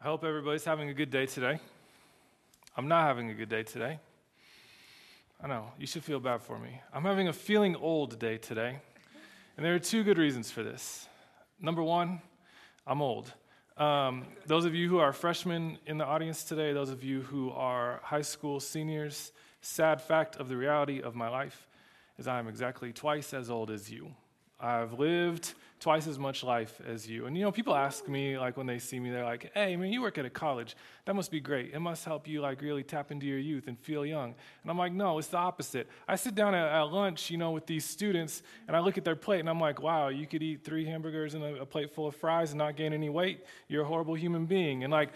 I hope everybody's having a good day today. I'm not having a good day today. I know, you should feel bad for me. I'm having a feeling old day today. And there are two good reasons for this. Number one, I'm old. Um, those of you who are freshmen in the audience today, those of you who are high school seniors, sad fact of the reality of my life is I am exactly twice as old as you. I've lived twice as much life as you. And you know, people ask me, like, when they see me, they're like, hey, man, you work at a college. That must be great. It must help you, like, really tap into your youth and feel young. And I'm like, no, it's the opposite. I sit down at, at lunch, you know, with these students, and I look at their plate, and I'm like, wow, you could eat three hamburgers and a, a plate full of fries and not gain any weight. You're a horrible human being. And, like,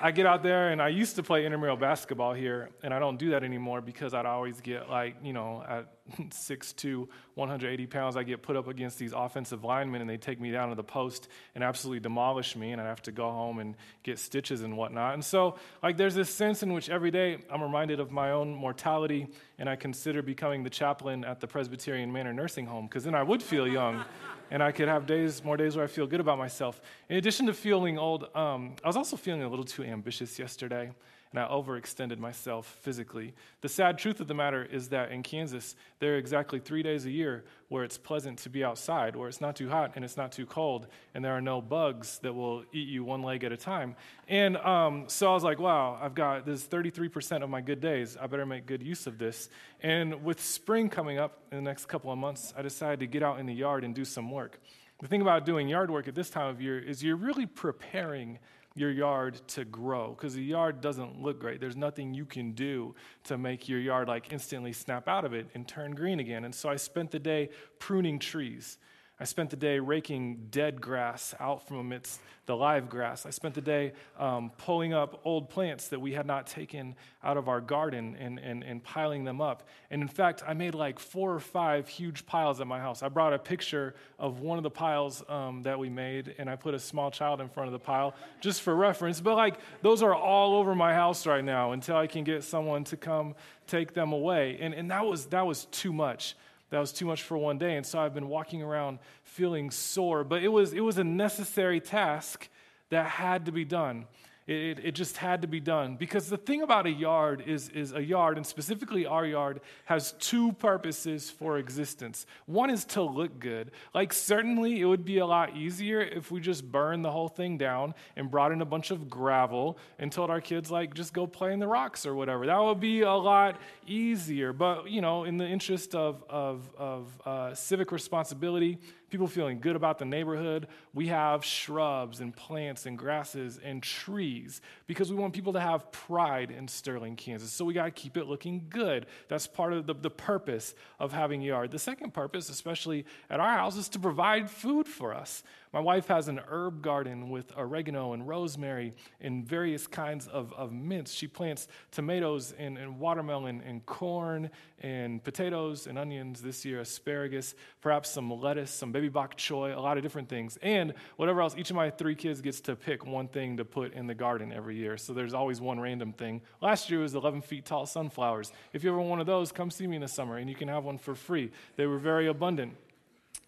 I get out there and I used to play intramural basketball here, and I don't do that anymore because I'd always get like, you know, at 6'2, 180 pounds, I get put up against these offensive linemen and they take me down to the post and absolutely demolish me, and I'd have to go home and get stitches and whatnot. And so, like, there's this sense in which every day I'm reminded of my own mortality, and I consider becoming the chaplain at the Presbyterian Manor Nursing Home because then I would feel young and I could have days, more days where I feel good about myself. In addition to feeling old, um, I was also feeling a little too ambitious yesterday and I overextended myself physically. The sad truth of the matter is that in Kansas, there are exactly three days a year where it's pleasant to be outside, where it's not too hot and it's not too cold, and there are no bugs that will eat you one leg at a time. And um, so I was like, wow, I've got this 33% of my good days. I better make good use of this. And with spring coming up in the next couple of months, I decided to get out in the yard and do some work. The thing about doing yard work at this time of year is you're really preparing your yard to grow because the yard doesn't look great. There's nothing you can do to make your yard like instantly snap out of it and turn green again. And so I spent the day pruning trees. I spent the day raking dead grass out from amidst the live grass. I spent the day um, pulling up old plants that we had not taken out of our garden and, and, and piling them up. And in fact, I made like four or five huge piles at my house. I brought a picture of one of the piles um, that we made, and I put a small child in front of the pile just for reference. But like, those are all over my house right now until I can get someone to come take them away. And, and that, was, that was too much that was too much for one day. And so I've been walking around feeling sore. But it was, it was a necessary task that had to be done. It, it, just had to be done. Because the thing about a yard is, is a yard, and specifically our yard, has two purposes for existence. One is to look good. Like, certainly it would be a lot easier if we just burned the whole thing down and brought in a bunch of gravel and told our kids, like, just go play in the rocks or whatever. That would be a lot easier. But, you know, in the interest of, of, of uh, civic responsibility, people feeling good about the neighborhood, we have shrubs and plants and grasses and trees because we want people to have pride in Sterling, Kansas. So we got to keep it looking good. That's part of the, the purpose of having a yard. The second purpose, especially at our house, is to provide food for us. My wife has an herb garden with oregano and rosemary and various kinds of, of mints. She plants tomatoes and, and watermelon and corn and potatoes and onions this year, asparagus, perhaps some lettuce, some baby bok choy, a lot of different things. And whatever else, each of my three kids gets to pick one thing to put in the garden every year. So there's always one random thing. Last year was 11 feet tall sunflowers. If you ever want one of those, come see me in the summer and you can have one for free. They were very abundant.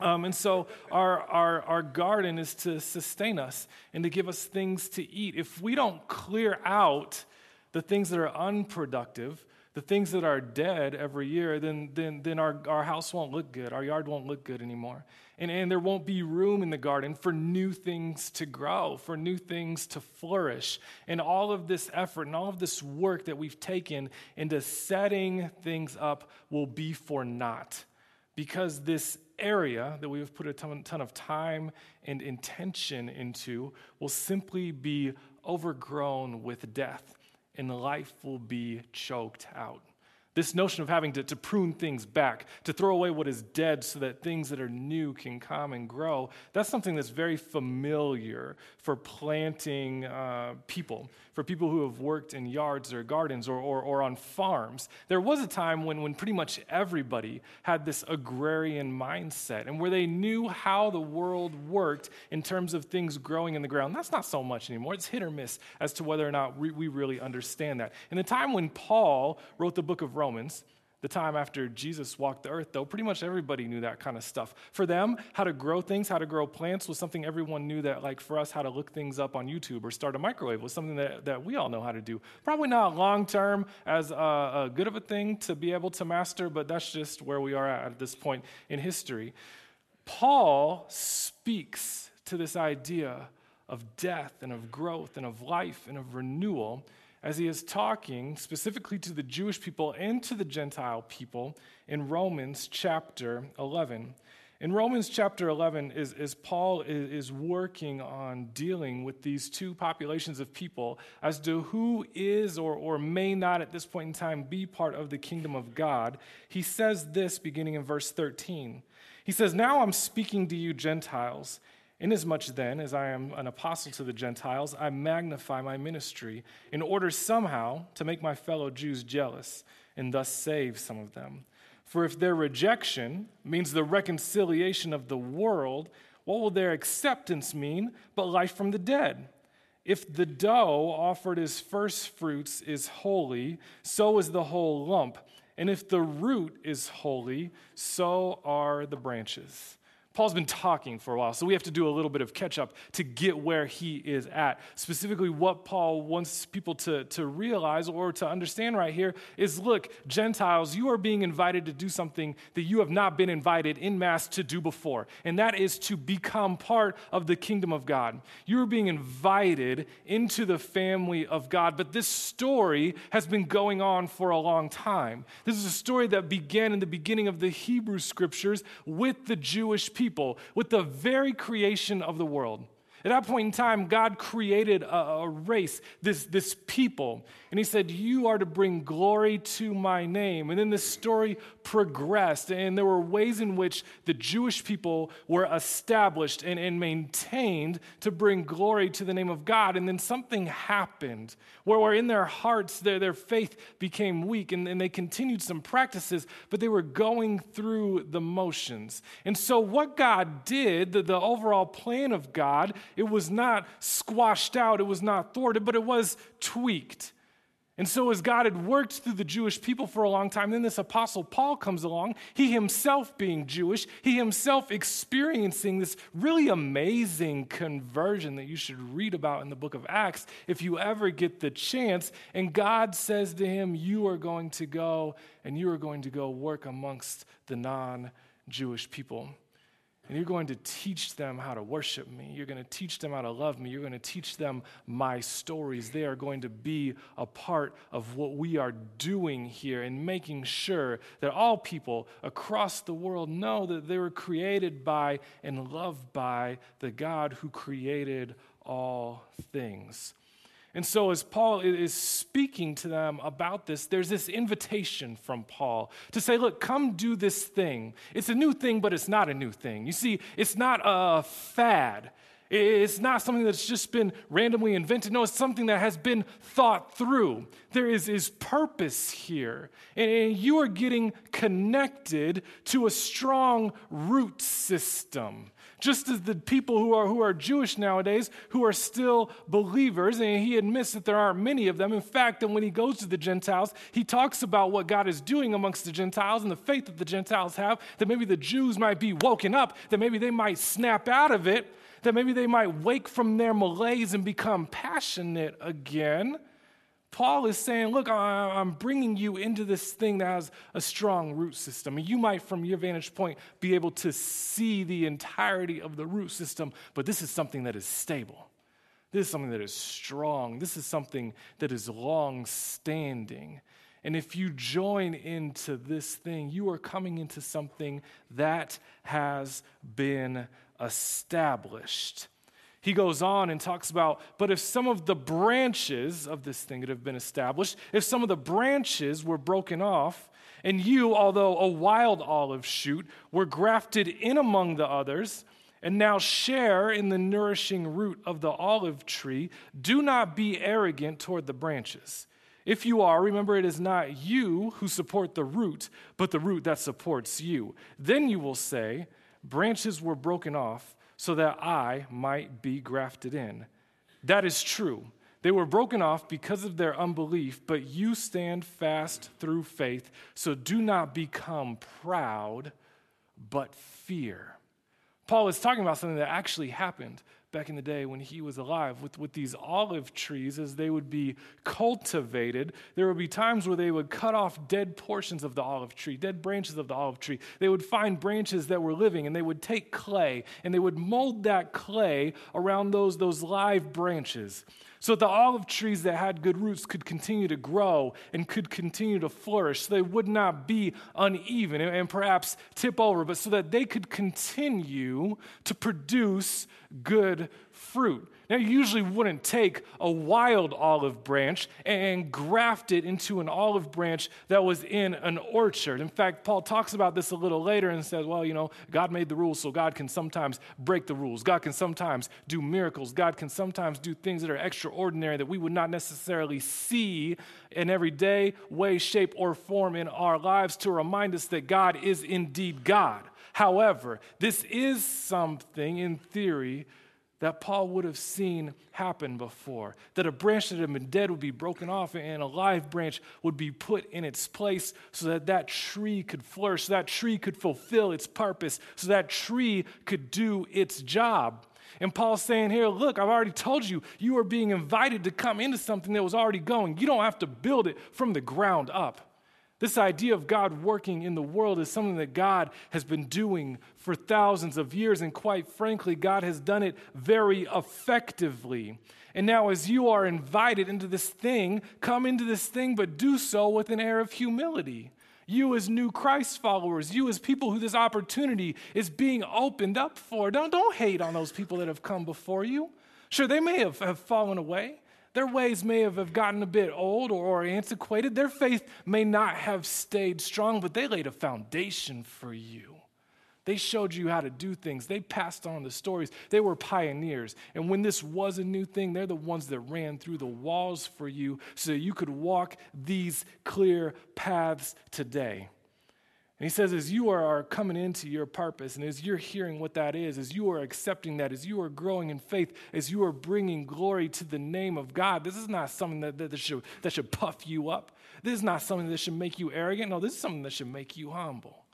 Um, and so our, our, our garden is to sustain us and to give us things to eat. If we don't clear out the things that are unproductive, the things that are dead every year, then, then, then our, our house won't look good. Our yard won't look good anymore. And, and there won't be room in the garden for new things to grow, for new things to flourish. And all of this effort and all of this work that we've taken into setting things up will be for naught. Because this area that we have put a ton, ton of time and intention into will simply be overgrown with death, and life will be choked out. This notion of having to, to prune things back, to throw away what is dead so that things that are new can come and grow, that's something that's very familiar for planting uh, people, for people who have worked in yards or gardens or, or, or on farms. There was a time when, when pretty much everybody had this agrarian mindset and where they knew how the world worked in terms of things growing in the ground. That's not so much anymore. It's hit or miss as to whether or not we, we really understand that. In the time when Paul wrote the book of Romans, the time after Jesus walked the earth, though, pretty much everybody knew that kind of stuff. For them, how to grow things, how to grow plants was something everyone knew that, like for us, how to look things up on YouTube or start a microwave was something that, that we all know how to do. Probably not long term as a, a good of a thing to be able to master, but that's just where we are at at this point in history. Paul speaks to this idea of death and of growth and of life and of renewal as he is talking specifically to the Jewish people and to the Gentile people in Romans chapter 11. In Romans chapter 11, is, is Paul is, is working on dealing with these two populations of people as to who is or, or may not at this point in time be part of the kingdom of God. He says this beginning in verse 13. He says, Now I'm speaking to you, Gentiles. Inasmuch then as I am an apostle to the Gentiles, I magnify my ministry in order somehow to make my fellow Jews jealous and thus save some of them. For if their rejection means the reconciliation of the world, what will their acceptance mean but life from the dead? If the dough offered as first fruits is holy, so is the whole lump. And if the root is holy, so are the branches. Paul's been talking for a while, so we have to do a little bit of catch up to get where he is at. Specifically, what Paul wants people to, to realize or to understand right here is look, Gentiles, you are being invited to do something that you have not been invited in mass to do before, and that is to become part of the kingdom of God. You are being invited into the family of God, but this story has been going on for a long time. This is a story that began in the beginning of the Hebrew scriptures with the Jewish people people with the very creation of the world. At that point in time, God created a, a, race, this, this people, and He said, You are to bring glory to my name. And then this story progressed, and there were ways in which the Jewish people were established and, and maintained to bring glory to the name of God. And then something happened where, where in their hearts, their, their faith became weak, and, and they continued some practices, but they were going through the motions. And so, what God did, the, the overall plan of God, it was not squashed out, it was not thwarted, but it was tweaked. And so, as God had worked through the Jewish people for a long time, then this apostle Paul comes along, he himself being Jewish, he himself experiencing this really amazing conversion that you should read about in the book of Acts if you ever get the chance. And God says to him, You are going to go and you are going to go work amongst the non Jewish people. And you're going to teach them how to worship me. You're going to teach them how to love me. You're going to teach them my stories. They are going to be a part of what we are doing here and making sure that all people across the world know that they were created by and loved by the God who created all things. And so, as Paul is speaking to them about this, there's this invitation from Paul to say, Look, come do this thing. It's a new thing, but it's not a new thing. You see, it's not a fad. It's not something that's just been randomly invented. No, it's something that has been thought through. There is, is purpose here. And you are getting connected to a strong root system just as the people who are, who are Jewish nowadays, who are still believers, and he admits that there aren't many of them. In fact, and when he goes to the Gentiles, he talks about what God is doing amongst the Gentiles and the faith that the Gentiles have, that maybe the Jews might be woken up, that maybe they might snap out of it, that maybe they might wake from their malaise and become passionate again. Paul is saying, Look, I'm bringing you into this thing that has a strong root system. You might, from your vantage point, be able to see the entirety of the root system, but this is something that is stable. This is something that is strong. This is something that is long standing. And if you join into this thing, you are coming into something that has been established. He goes on and talks about, but if some of the branches of this thing that have been established, if some of the branches were broken off, and you, although a wild olive shoot, were grafted in among the others, and now share in the nourishing root of the olive tree, do not be arrogant toward the branches. If you are, remember it is not you who support the root, but the root that supports you. Then you will say, Branches were broken off so that I might be grafted in. That is true. They were broken off because of their unbelief, but you stand fast through faith. So do not become proud, but fear. Paul is talking about something that actually happened back in the day when he was alive with, with these olive trees as they would be cultivated there would be times where they would cut off dead portions of the olive tree dead branches of the olive tree. They would find branches that were living and they would take clay and they would mold that clay around those, those live branches so the olive trees that had good roots could continue to grow and could continue to flourish. So they would not be uneven and, and perhaps tip over, but so that they could continue to produce good fruit. Now, you usually wouldn't take a wild olive branch and graft it into an olive branch that was in an orchard. In fact, Paul talks about this a little later and says, well, you know, God made the rules, so God can sometimes break the rules. God can sometimes do miracles. God can sometimes do things that are extraordinary that we would not necessarily see in everyday way, shape, or form in our lives to remind us that God is indeed God. However, this is something in theory that Paul would have seen happen before. That a branch that had been dead would be broken off and a live branch would be put in its place so that that tree could flourish, so that tree could fulfill its purpose, so that tree could do its job. And Paul's saying here, look, I've already told you, you are being invited to come into something that was already going. You don't have to build it from the ground up. This idea of God working in the world is something that God has been doing for thousands of years, and quite frankly, God has done it very effectively. And now, as you are invited into this thing, come into this thing, but do so with an air of humility. You, as new Christ followers, you, as people who this opportunity is being opened up for, don't, don't hate on those people that have come before you. Sure, they may have, have fallen away. Their ways may have gotten a bit old or, or antiquated. Their faith may not have stayed strong, but they laid a foundation for you. They showed you how to do things. They passed on the stories. They were pioneers. And when this was a new thing, they're the ones that ran through the walls for you so you could walk these clear paths today. And he says, as you are, coming into your purpose, and as you're hearing what that is, as you are accepting that, as you are growing in faith, as you are bringing glory to the name of God, this is not something that, that, should, that should puff you up. This is not something that should make you arrogant. No, this is something that should make you humble.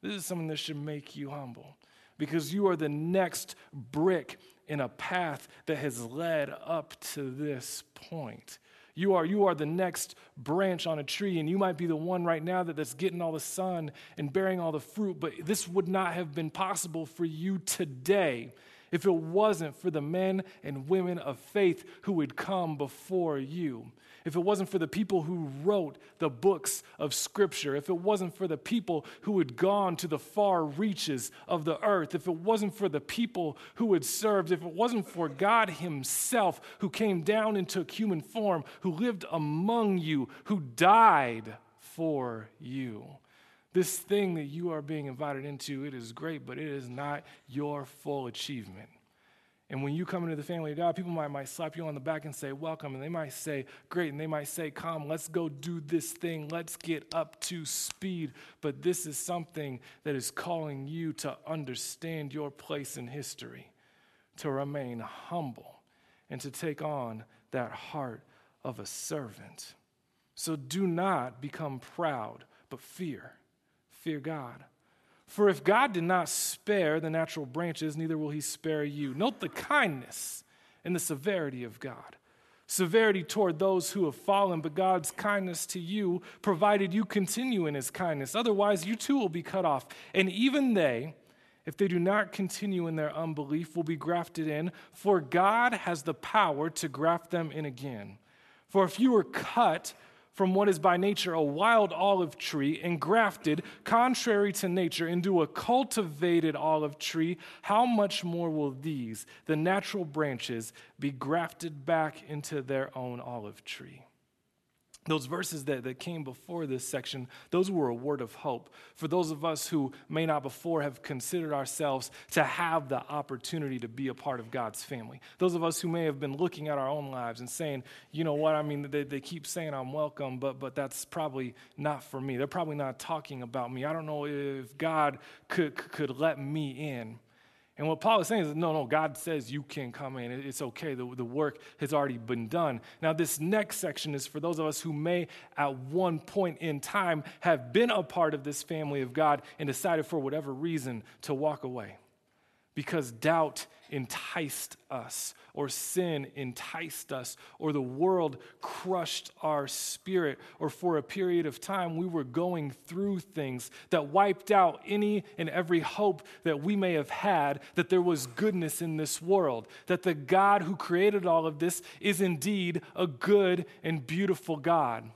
This is something that should make you humble because you are the next brick in a path that has led up to this point. You are, you are the next branch on a tree, and you might be the one right now that, that's getting all the sun and bearing all the fruit, but this would not have been possible for you today if it wasn't for the men and women of faith who would come before you if it wasn't for the people who wrote the books of Scripture, if it wasn't for the people who had gone to the far reaches of the earth, if it wasn't for the people who had served, if it wasn't for God Himself who came down and took human form, who lived among you, who died for you. This thing that you are being invited into, it is great, but it is not your full achievement. And when you come into the family of God, people might, might slap you on the back and say, Welcome. And they might say, Great. And they might say, Come, let's go do this thing. Let's get up to speed. But this is something that is calling you to understand your place in history, to remain humble, and to take on that heart of a servant. So do not become proud, but fear. Fear God. For if God did not spare the natural branches, neither will he spare you. Note the kindness and the severity of God. Severity toward those who have fallen, but God's kindness to you, provided you continue in his kindness. Otherwise, you too will be cut off. And even they, if they do not continue in their unbelief, will be grafted in, for God has the power to graft them in again. For if you were cut, from what is by nature a wild olive tree and grafted, contrary to nature, into a cultivated olive tree, how much more will these, the natural branches, be grafted back into their own olive tree? Those verses that, that came before this section, those were a word of hope for those of us who may not before have considered ourselves to have the opportunity to be a part of God's family. Those of us who may have been looking at our own lives and saying, you know what, I mean, they, they keep saying I'm welcome, but, but that's probably not for me. They're probably not talking about me. I don't know if God could, could let me in. And what Paul is saying is, no, no, God says you can come in. It's okay. The, the work has already been done. Now, this next section is for those of us who may, at one point in time, have been a part of this family of God and decided for whatever reason to walk away because doubt enticed us, or sin enticed us, or the world crushed our spirit, or for a period of time we were going through things that wiped out any and every hope that we may have had that there was goodness in this world, that the God who created all of this is indeed a good and beautiful God.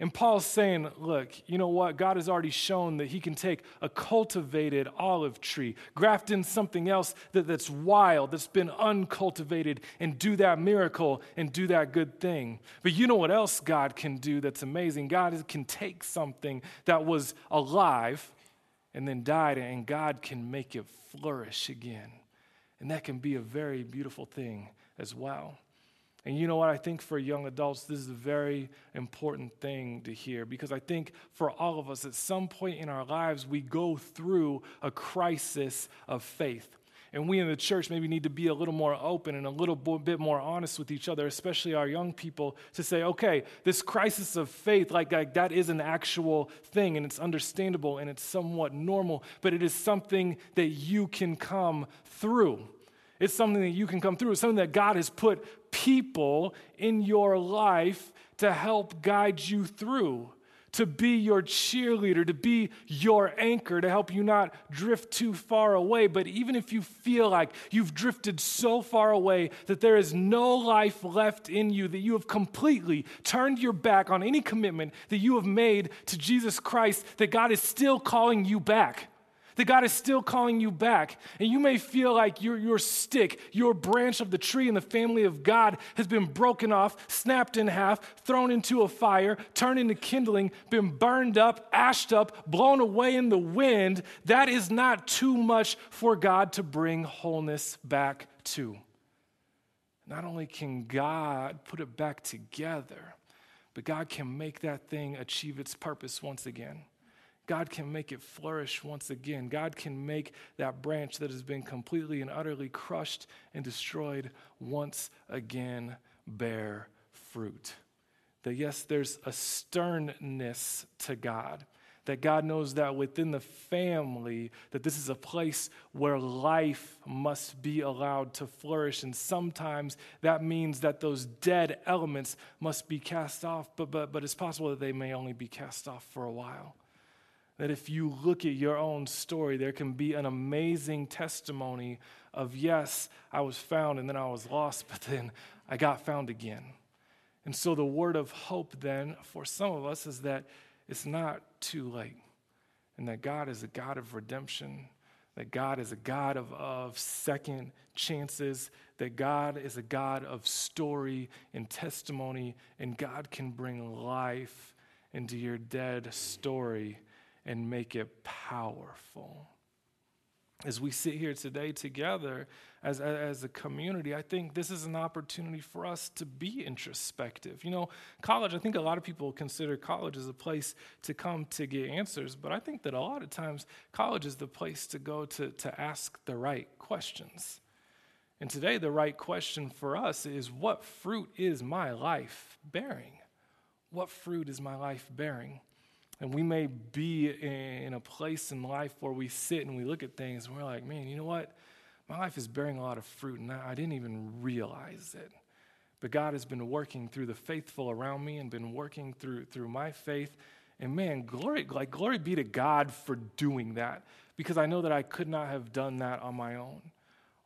And Paul's saying, look, you know what? God has already shown that he can take a cultivated olive tree, graft in something else that, that's wild, that's been uncultivated, and do that miracle and do that good thing. But you know what else God can do that's amazing? God can take something that was alive and then died, and God can make it flourish again. And that can be a very beautiful thing as well. And you know what? I think for young adults, this is a very important thing to hear because I think for all of us, at some point in our lives, we go through a crisis of faith. And we in the church maybe need to be a little more open and a little bit more honest with each other, especially our young people, to say, okay, this crisis of faith, like, like that is an actual thing and it's understandable and it's somewhat normal, but it is something that you can come through. It's something that you can come through. It's something that God has put people in your life to help guide you through, to be your cheerleader, to be your anchor, to help you not drift too far away. But even if you feel like you've drifted so far away that there is no life left in you, that you have completely turned your back on any commitment that you have made to Jesus Christ, that God is still calling you back that God is still calling you back. And you may feel like your, your stick, your branch of the tree in the family of God has been broken off, snapped in half, thrown into a fire, turned into kindling, been burned up, ashed up, blown away in the wind. That is not too much for God to bring wholeness back to. Not only can God put it back together, but God can make that thing achieve its purpose once again. God can make it flourish once again. God can make that branch that has been completely and utterly crushed and destroyed once again bear fruit. That yes, there's a sternness to God. That God knows that within the family, that this is a place where life must be allowed to flourish. And sometimes that means that those dead elements must be cast off, but, but, but it's possible that they may only be cast off for a while. That if you look at your own story, there can be an amazing testimony of, yes, I was found and then I was lost, but then I got found again. And so the word of hope then for some of us is that it's not too late, and that God is a God of redemption, that God is a God of, of second chances, that God is a God of story and testimony, and God can bring life into your dead story and make it powerful. As we sit here today together as, as a community, I think this is an opportunity for us to be introspective. You know, college, I think a lot of people consider college as a place to come to get answers, but I think that a lot of times college is the place to go to, to ask the right questions. And today, the right question for us is what fruit is my life bearing? What fruit is my life bearing? And we may be in a place in life where we sit and we look at things and we're like, man, you know what? My life is bearing a lot of fruit and I didn't even realize it. But God has been working through the faithful around me and been working through, through my faith. And man, glory, like glory be to God for doing that because I know that I could not have done that on my own.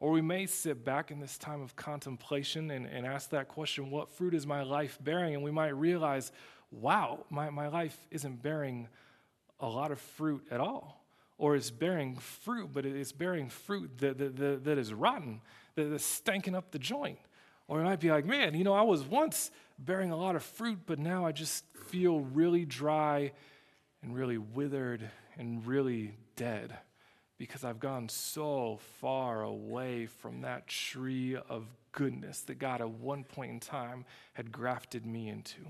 Or we may sit back in this time of contemplation and, and ask that question, what fruit is my life bearing? And we might realize, wow, my, my life isn't bearing a lot of fruit at all. Or it's bearing fruit, but it's bearing fruit that, that, that, that is rotten, that is stanking up the joint. Or it might be like, man, you know, I was once bearing a lot of fruit, but now I just feel really dry and really withered and really dead because I've gone so far away from that tree of goodness that God at one point in time had grafted me into.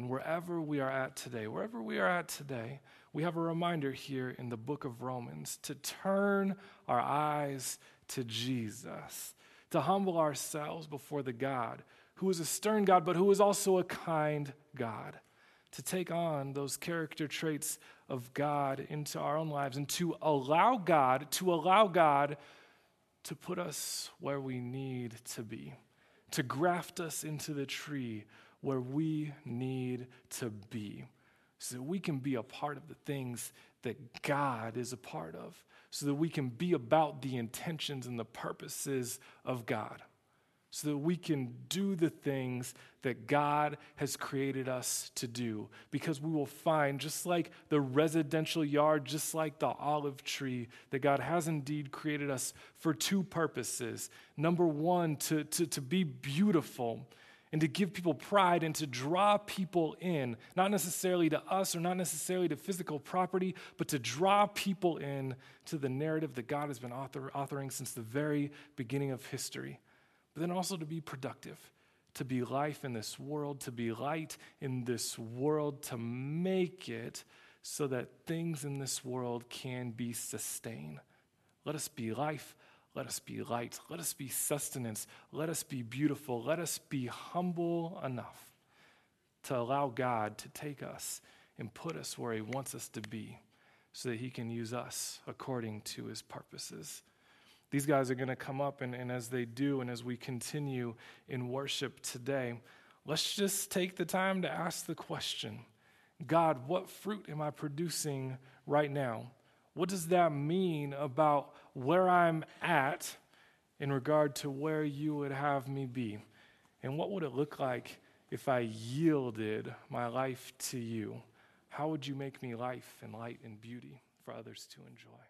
And wherever we are at today, wherever we are at today, we have a reminder here in the book of Romans to turn our eyes to Jesus, to humble ourselves before the God who is a stern God, but who is also a kind God, to take on those character traits of God into our own lives and to allow God, to allow God to put us where we need to be, to graft us into the tree where we need to be, so that we can be a part of the things that God is a part of, so that we can be about the intentions and the purposes of God so that we can do the things that God has created us to do. Because we will find, just like the residential yard, just like the olive tree, that God has indeed created us for two purposes. Number one, to, to, to be beautiful and to give people pride and to draw people in, not necessarily to us or not necessarily to physical property, but to draw people in to the narrative that God has been author, authoring since the very beginning of history but then also to be productive, to be life in this world, to be light in this world, to make it so that things in this world can be sustained. Let us be life. Let us be light. Let us be sustenance. Let us be beautiful. Let us be humble enough to allow God to take us and put us where He wants us to be so that He can use us according to His purposes. These guys are going to come up, and, and as they do, and as we continue in worship today, let's just take the time to ask the question God, what fruit am I producing right now? What does that mean about where I'm at in regard to where you would have me be? And what would it look like if I yielded my life to you? How would you make me life and light and beauty for others to enjoy?